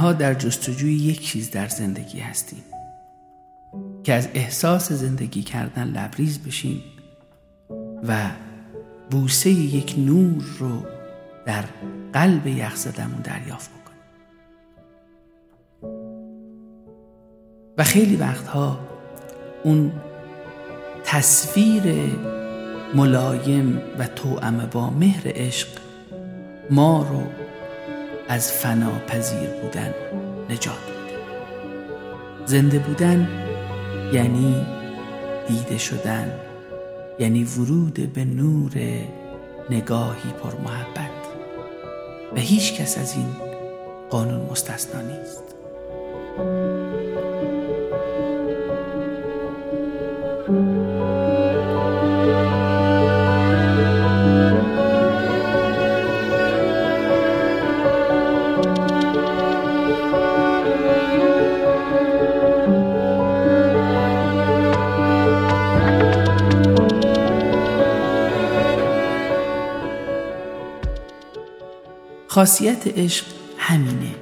تنها در جستجوی یک چیز در زندگی هستیم. که از احساس زندگی کردن لبریز بشیم و بوسه یک نور رو در قلب یخزدمون دریافت بکنیم. و خیلی وقتها اون تصویر ملایم و توأم با مهر عشق ما رو از فناپذیر بودن نجات میده زنده بودن یعنی دیده شدن یعنی ورود به نور نگاهی پر محبت. و هیچ کس از این قانون مستثنا نیست. خاصیت عشق همینه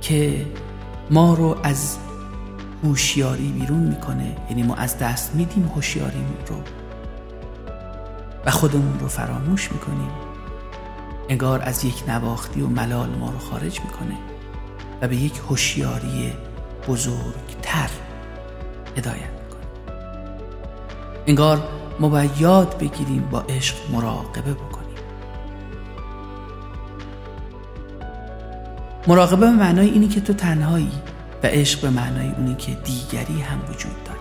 که ما رو از هوشیاری بیرون می‌کنه. یعنی ما از دست میدیم هوشیاریمون رو و خودمون رو فراموش می‌کنیم. انگار از یک نواختی و ملال ما رو خارج می‌کنه و به یک هوشیاری بزرگتر هدایت می‌کنه. انگار ما باید یاد بگیریم با عشق مراقبه بکنیم. مراقبه به معنای اینی که تو تنهایی و عشق به معنای اونی که دیگری هم وجود داره.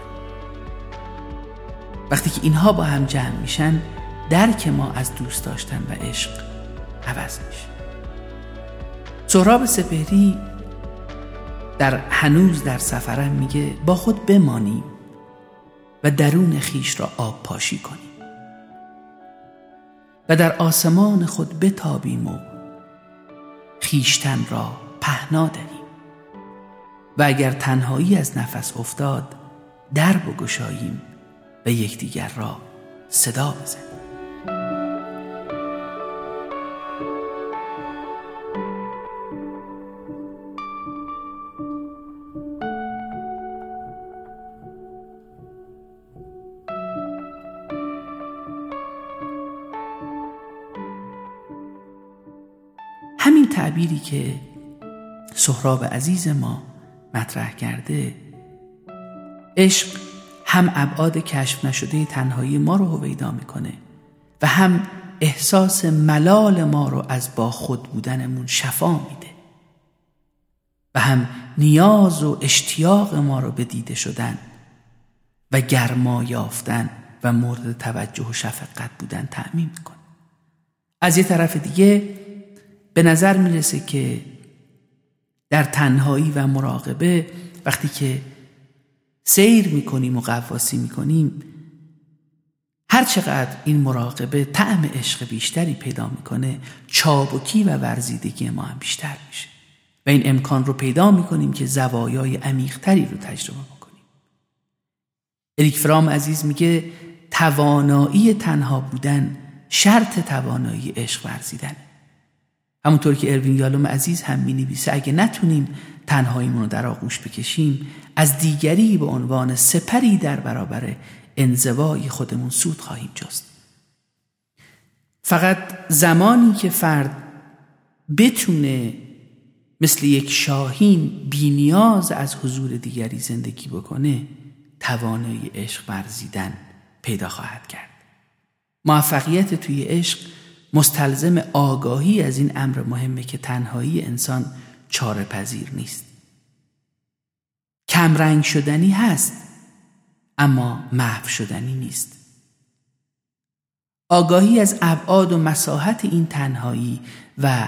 وقتی که اینها با هم جمع میشن درک ما از دوست داشتن و عشق عوض میشه. سهراب سپهری در هنوز در سفرم میگه با خود بمانیم و درون خیش را آب پاشی کنیم. و در آسمان خود بتابیم و خیشتن را پهنا دهیم و اگر تنهایی از نفس افتاد در بگشاییم و یکدیگر را صدا بزنیم. تعبیری که سهراب عزیز ما مطرح کرده عشق هم ابعاد کشف نشده تنهایی ما رو هویدا می‌کنه و هم احساس ملال ما رو از با خود بودنمون شفا میده و هم نیاز و اشتیاق ما رو به دیده شدن و گرما یافتن و مورد توجه و شفقت بودن تعمین می‌کنه. از یه طرف دیگه به نظر می‌رسه که در تنهایی و مراقبه وقتی که سیر می‌کنیم و قواسی می‌کنیم هر چقدر این مراقبه طعم عشق بیشتری پیدا می‌کنه چابکی و ورزیدگی ما هم بیشتر میشه. و این امکان رو پیدا می‌کنیم که زوایای عمیقتری رو تجربه بکنیم. اریک فرام عزیز میگه توانایی تنها بودن شرط توانایی عشق ورزیدنه. همونطور که اروین یالوم عزیز هم می نویسه اگه نتونیم تنهاییمون رو در آغوش بکشیم از دیگری به عنوان سپری در برابر انزوای خودمون سود خواهیم جست. فقط زمانی که فرد بتونه مثل یک شاهین بینیاز از حضور دیگری زندگی بکنه توانایی عشق ورزیدن پیدا خواهد کرد. موفقیت توی عشق مستلزم آگاهی از این امر مهمه که تنهایی انسان چاره پذیر نیست. کمرنگ شدنی هست اما محو شدنی نیست. آگاهی از ابعاد و مساحت این تنهایی و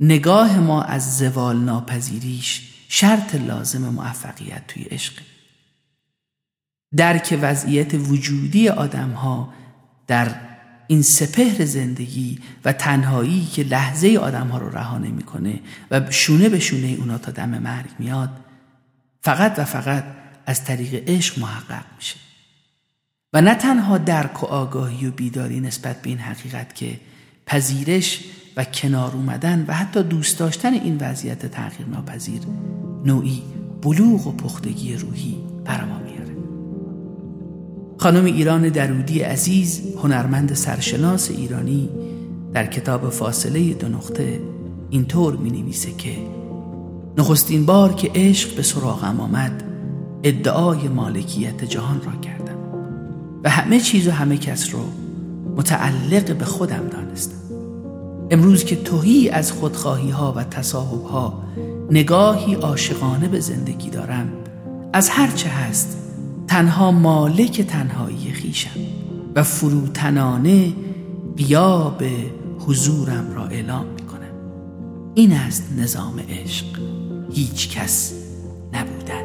نگاه ما از زوال ناپذیریش شرط لازم موفقیت توی عشق. درک وضعیت وجودی آدم ها در این سپهر زندگی و تنهایی که لحظه آدم ها رو رها نمی‌کنه و شونه به شونه اونا تا دم مرگ میاد فقط و فقط از طریق عشق محقق میشه. و نه تنها درک و آگاهی و بیداری نسبت به این حقیقت که پذیرش و کنار اومدن و حتی دوست داشتن این وضعیت تغییر ناپذیر نوعی بلوغ و پختگی روحی برا ما میاره خانم ایران درودی عزیز هنرمند سرشناس ایرانی در کتاب فاصله دو نقطه اینطور می نویسه که نخستین بار که عشق به سراغم آمد ادعای مالکیت جهان را کردم و همه چیز و همه کس رو متعلق به خودم دانستم. امروز که توهی از خودخواهی ها و تصاحب ها نگاهی عاشقانه به زندگی دارم از هرچه هست تنها مالک تنهایی خیشم و فروتنانه قیاب حضورم را اعلام می کنم این است نظام عشق. هیچ کس نبودن.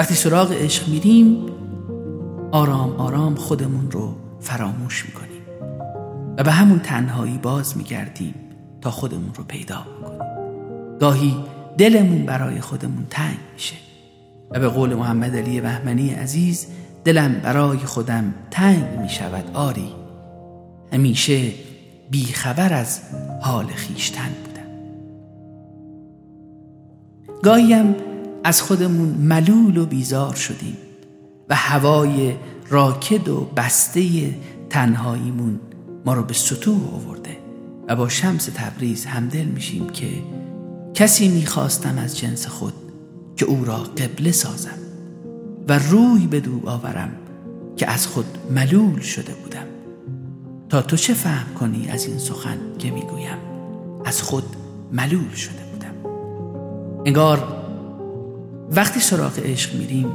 وقتی سراغ عشق میریم آرام آرام خودمون رو فراموش می‌کنیم و به همون تنهایی باز میگردیم تا خودمون رو پیدا کنیم گاهی دلمون برای خودمون تنگ میشه و به قول محمد علی بهمنی عزیز دلم برای خودم تنگ می‌شود آری. همیشه بیخبر از حال خیشتن بودم. گاهیم از خودمون ملول و بیزار شدیم و هوای راکد و بسته تنهاییمون ما رو به سطوح آورده و با شمس تبریز همدل میشیم که کسی می‌خواستم از جنس خود که او را قبله سازم و روی به دو آورم که از خود ملول شده بودم. تا تو چه فهم کنی از این سخن که می‌گویم؟ از خود ملول شده بودم. انگار وقتی سراغ عشق میریم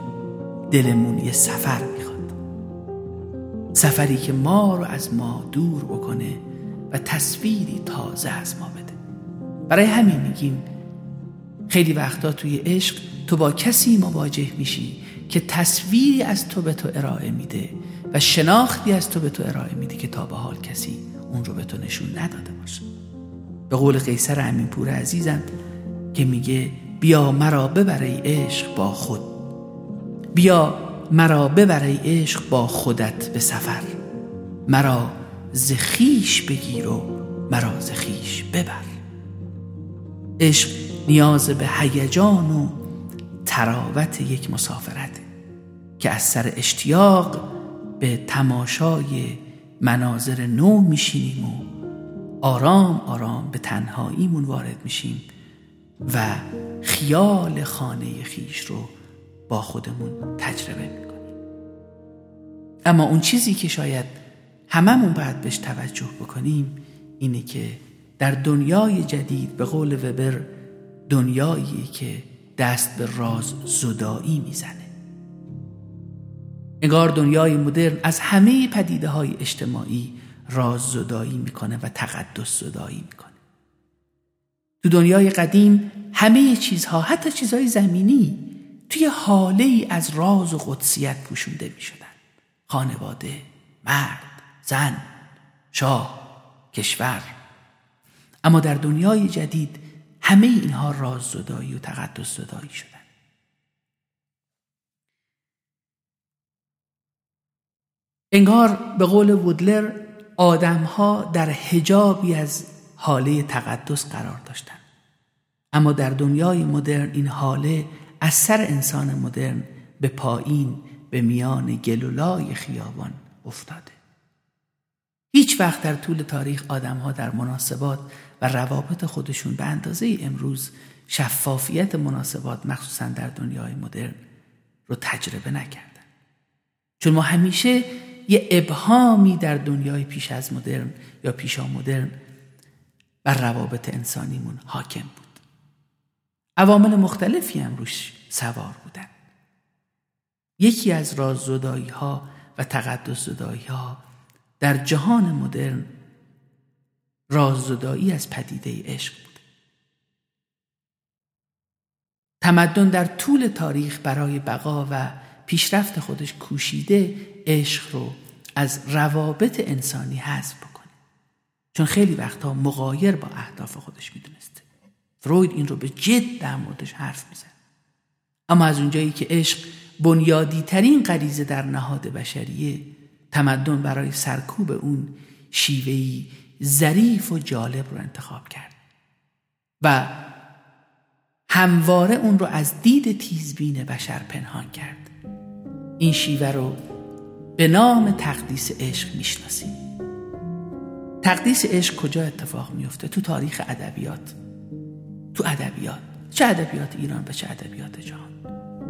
دلمون یه سفر می‌خواد. سفری که ما رو از ما دور بکنه و تصویری تازه از ما بده. برای همین میگیم خیلی وقتا توی عشق تو با کسی مواجه میشی که تصویری از تو به تو ارائه میده و شناختی از تو به تو ارائه میده که تا به حال کسی اون رو به تو نشون نداده باشه. به قول قیصر امینپور عزیزم که میگه بیا مرا ببری عشق با خود. بیا مرا ببری عشق با خودت به سفر. مرا زخیش بگیر و مرا زخیش ببر. عشق نیاز به هیجان و تراوت یک مسافرت که از سر اشتیاق به تماشای مناظر نو میشینیم و آرام آرام به تنهاییمون وارد میشیم و خیال خانه خیش رو با خودمون تجربه می‌کنیم. اما اون چیزی که شاید هممون باید بهش توجه بکنیم اینه که در دنیای جدید به قول وبر دنیایی که دست به راز زدایی می‌زنه. انگار دنیای مدرن از همه پدیده های اجتماعی راز زدایی می‌کنه و تقدس زدایی می‌کنه. تو دنیای قدیم همه چیزها حتی چیزهای زمینی توی حاله ای از راز و قدسیت پوشونده می شدن. خانواده، مرد، زن، شاه، کشور. اما در دنیای جدید همه اینها راز زدایی و تقدس زدایی شدن. انگار به قول وودلر آدمها در حجابی از حاله تقدس قرار داشتن. اما در دنیای مدرن این حاله از سر انسان مدرن به پایین به میان گلولای خیابان افتاده. هیچ وقت در طول تاریخ آدم ها در مناسبات و روابط خودشون به اندازه امروز شفافیت مناسبات مخصوصا در دنیای مدرن رو تجربه نکردن. چون ما همیشه یه ابهامی در دنیای پیش از مدرن یا پیشا مدرن بر روابط انسانیمون حاکم بود. عوامل مختلفی هم روش سوار بودن. یکی از راز ها و تقدس زدایی ها در جهان مدرن راز زدایی از پدیده عشق بود. تمدن در طول تاریخ برای بقا و پیشرفت خودش کوشیده عشق رو از روابط انسانی حذف بکنه. چون خیلی وقتها مقایر با اهداف خودش می‌دونسته. فروید این رو به جد در موردش حرف میزن اما از اونجایی که عشق بنیادی ترین غریزه در نهاد بشریه تمدن برای سرکوب اون شیوهی ظریف و جالب رو انتخاب کرد و همواره اون رو از دید تیزبین بشر پنهان کرد. این شیوه رو به نام تقدیس عشق می‌شناسیم. تقدیس عشق کجا اتفاق میفته تو تاریخ ادبیات؟ تو ادبیات. چه ادبیات ایران و چه ادبیات جهان؟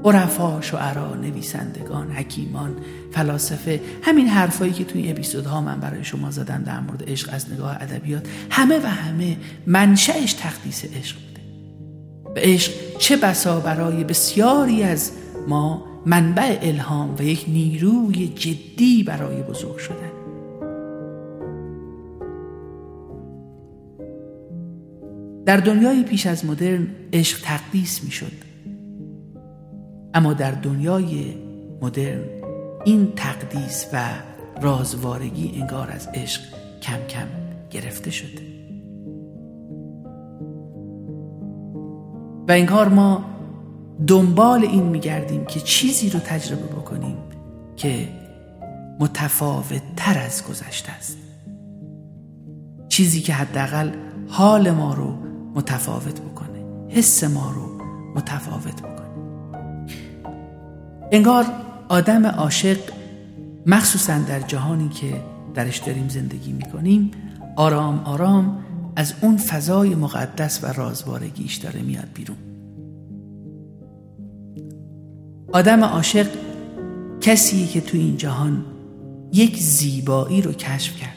عرفا شعرا نویسندگان حکیمان فلاسفه همین حرفایی که توی اپیزودها من برای شما زدم در مورد عشق از نگاه ادبیات همه و همه منشأش تقدیس عشق بوده. و عشق چه بسا برای بسیاری از ما منبع الهام و یک نیروی جدی برای بزرگ شدن. در دنیای پیش از مدرن عشق تقدیس می شد اما در دنیای مدرن این تقدیس و رازوارگی انگار از عشق کم کم گرفته شده. و انگار ما دنبال این میگردیم که چیزی رو تجربه بکنیم که متفاوت تر از گذشته است. چیزی که حداقل حال ما رو متفاوت بکنه. حس ما رو متفاوت بکنه. انگار آدم عاشق مخصوصا در جهانی که درش داریم زندگی می‌کنیم آرام آرام از اون فضای مقدس و رازوارگیش داره میاد بیرون. آدم عاشق کسی که تو این جهان یک زیبایی رو کشف کرده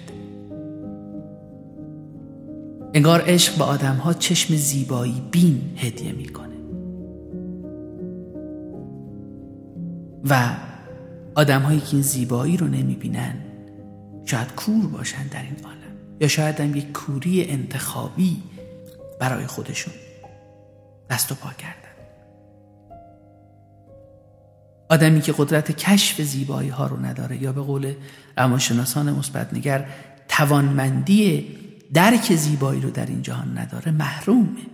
انگار عشق به آدم ها چشم زیبایی بین هدیه می‌کنه. و آدم هایی که این زیبایی رو نمی‌بینن شاید کور باشن در این عالم یا شاید هم یک کوری انتخابی برای خودشون دست و پا کردن. آدمی که قدرت کشف زیبایی ها رو نداره یا به قول روانشناسان مثبت نگر توانمندی درک زیبایی رو در این جهان نداره محرومه.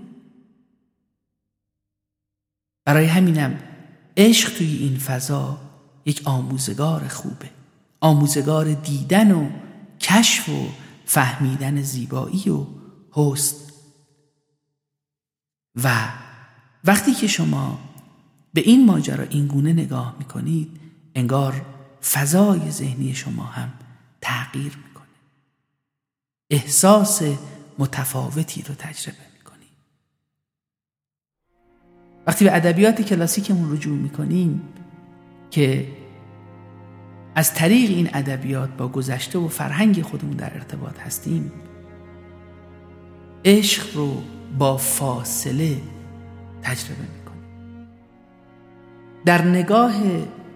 برای همینم عشق توی این فضا یک آموزگار خوبه. آموزگار دیدن و کشف و فهمیدن زیبایی و حسن. و وقتی که شما به این ماجرا این گونه نگاه می‌کنید انگار فضای ذهنی شما هم تغییر می‌کنه. احساس متفاوتی رو تجربه می‌کنید وقتی به ادبیات کلاسیکمون رجوع می‌کنیم که از طریق این ادبیات با گذشته و فرهنگ خودمون در ارتباط هستیم عشق رو با فاصله تجربه می‌کنیم. در نگاه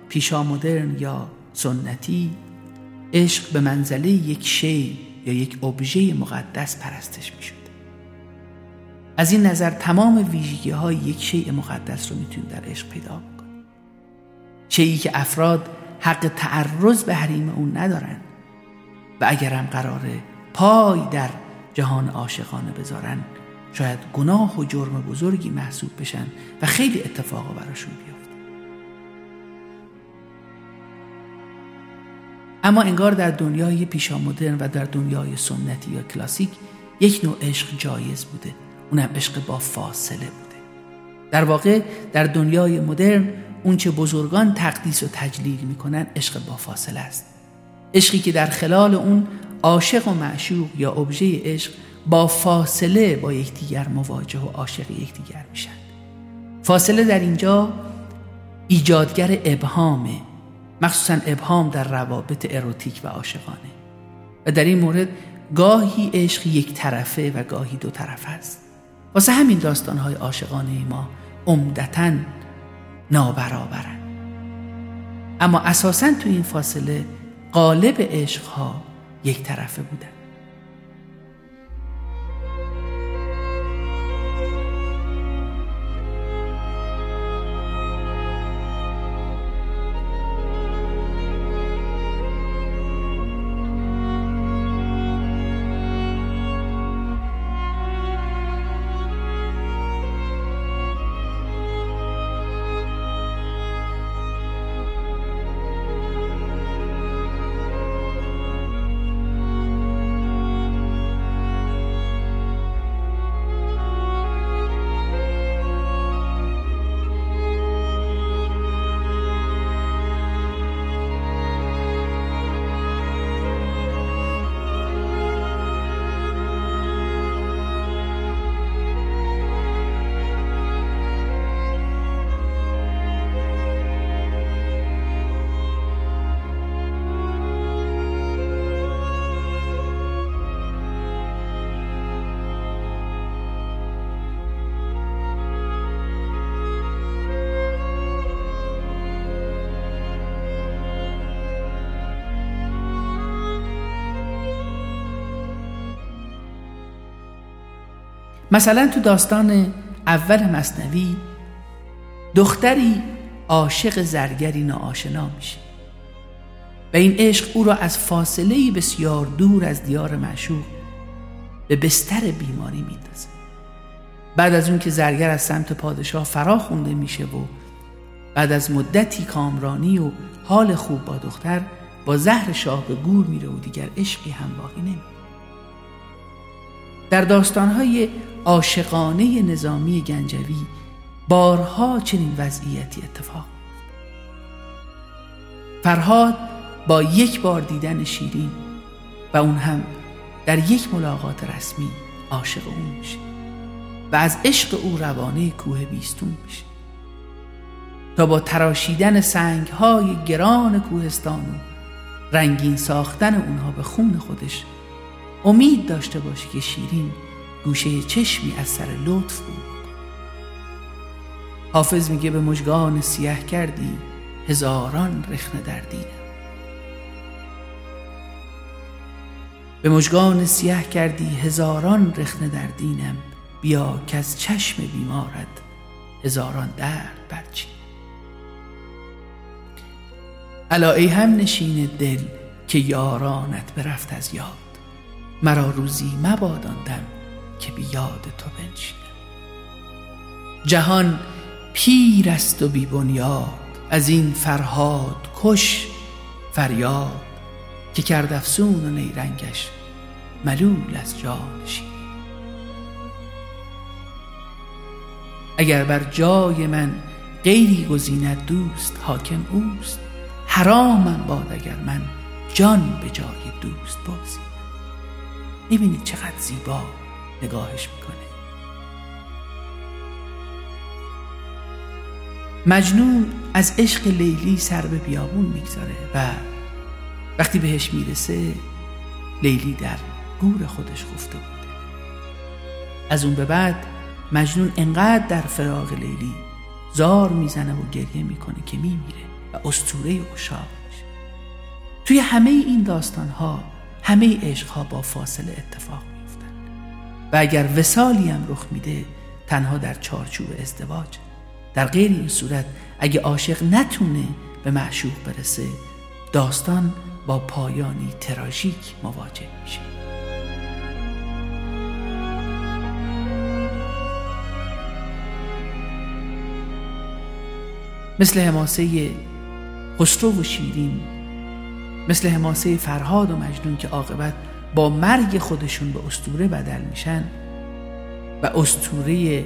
پیشامدرن یا سنتی عشق به منزله یک شی یا یک ابژه مقدس پرستش می از این نظر تمام ویژگی های یک شیء مقدس رو می‌تونیم در عشق پیدا بکنیم. شیعی که افراد حق تعرض به حریم اون ندارن و اگرم قراره پای در جهان عاشقانه بذارن شاید گناه و جرم بزرگی محسوب بشن و خیلی اتفاقا براشون بیفته. اما انگار در دنیای پیشامدرن و در دنیای سنتی یا کلاسیک یک نوع عشق جایز بوده. اونم عشق با فاصله بوده. در واقع در دنیای مدرن اونچه بزرگان تقدیس و تجلیل می‌کنن عشق با فاصله است. عشقی که در خلال اون عاشق و معشوق یا ابژه عشق با فاصله با یکدیگر مواجه و عاشق یکدیگر میشن. فاصله در اینجا ایجادگر ابهامه. مخصوصا ابهام در روابط اروتیک و عاشقانه. و در این مورد گاهی عشق یک طرفه و گاهی دو طرفه است. واسه همین داستانهای عاشقانه ما عمدتا نابرابرن اما اساسا تو این فاصله قالب عشقها یک طرفه بودن. مثلا تو داستان اول مصنوی دختری عاشق زرگری ناآشنا میشه. و این عشق او را از فاصله بسیار دور از دیار معشوق به بستر بیماری میندازه. بعد از اون که زرگر از سمت پادشاه فرا خونده میشه و بعد از مدتی کامرانی و حال خوب با دختر با زهر شاه به گور میره و دیگر عشقی هم باقی نمیده در داستانهای عاشقانه نظامی گنجوی بارها چنین وضعیتی اتفاق. فرهاد با یک بار دیدن شیرین و اون هم در یک ملاقات رسمی عاشق اون میشه و از عشق او روانه کوه بیستون میشه. تا با تراشیدن سنگ های گران کوهستان و رنگین ساختن اونها به خون خودش امید داشته باشه که شیرین گوشه چشمی از سر لطف بود. حافظ میگه به مجگان سیاه کردی هزاران رخنه در دینم. به مجگان سیاه کردی هزاران رخنه در دینم. بیا که از چشم بیمارت هزاران درد برچین الا ای هم نشین دل که یارانت برفت از یاد. مرا روزی مباداندم که یاد تو بنشینم. جهان پیر است و بی بنیاد از این فرهاد کش فریاد که کرد افسون و نیرنگش ملول از جان شیرین. اگر بر جای من غیری گزیند دوست حاکم اوست. حرامم باد اگر من جان به جای دوست بازی. می‌بینید چقدر زیبا نگاهش می‌کنه. مجنون از عشق لیلی سر به بیابون می‌گذاره و وقتی بهش می‌رسه لیلی در گور خودش خفته بوده. از اون به بعد مجنون انقدر در فراغ لیلی زار می‌زنه و گریه می‌کنه که میمیره و استوره عشاق میشه. توی همه این داستان ها همه عشق ها با فاصله اتفاق میفتن و اگر وسالی هم رخ میده تنها در چارچوب ازدواج. در غیر این صورت اگه عاشق نتونه به معشوق برسه داستان با پایانی تراژیک مواجه میشه. مثل حماسه خسرو و شیرین مثل حماسه فرهاد و مجنون که عاقبت با مرگ خودشون به استوره بدل میشن و استوره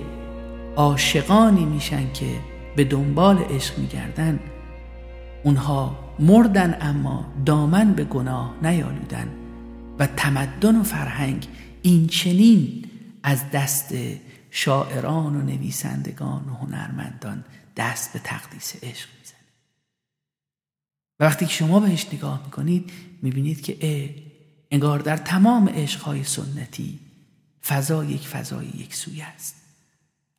عاشقانی میشن که به دنبال عشق میگردن. اونها مردن اما دامن به گناه نیالودن و تمدن و فرهنگ این چنین از دست شاعران و نویسندگان و هنرمندان دست به تقدیس عشق می‌زنه. وقتی که شما بهش نگاه می‌کنید می‌بینید که انگار در تمام عشقهای سنتی فضا یک فضای یک سوی است.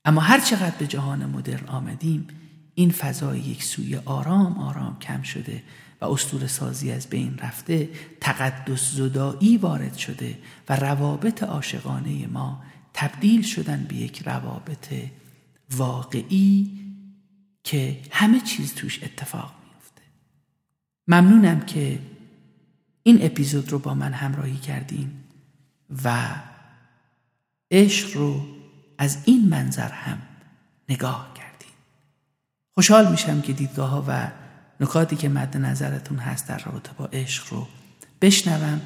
اما هر چقدر به جهان مدرن آمدیم این فضای یک سوی آرام آرام کم شده و استور سازی از بین رفته تقدس زدایی وارد شده و روابط عاشقانه ما تبدیل شدن به یک روابط واقعی که همه چیز توش اتفاق میفته ممنونم که این اپیزود رو با من همراهی کردین و عشق رو از این منظر هم نگاه کردین. خوشحال میشم که دیدگاه ها و نکاتی که مد نظرتون هست در رابطه با عشق رو بشنوم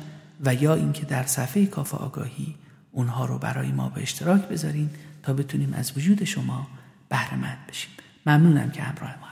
و یا اینکه در صفحه کاف آگاهی اونها رو برای ما به اشتراک بذارین تا بتونیم از وجود شما بهره مند بشیم. ممنونم که همراه ما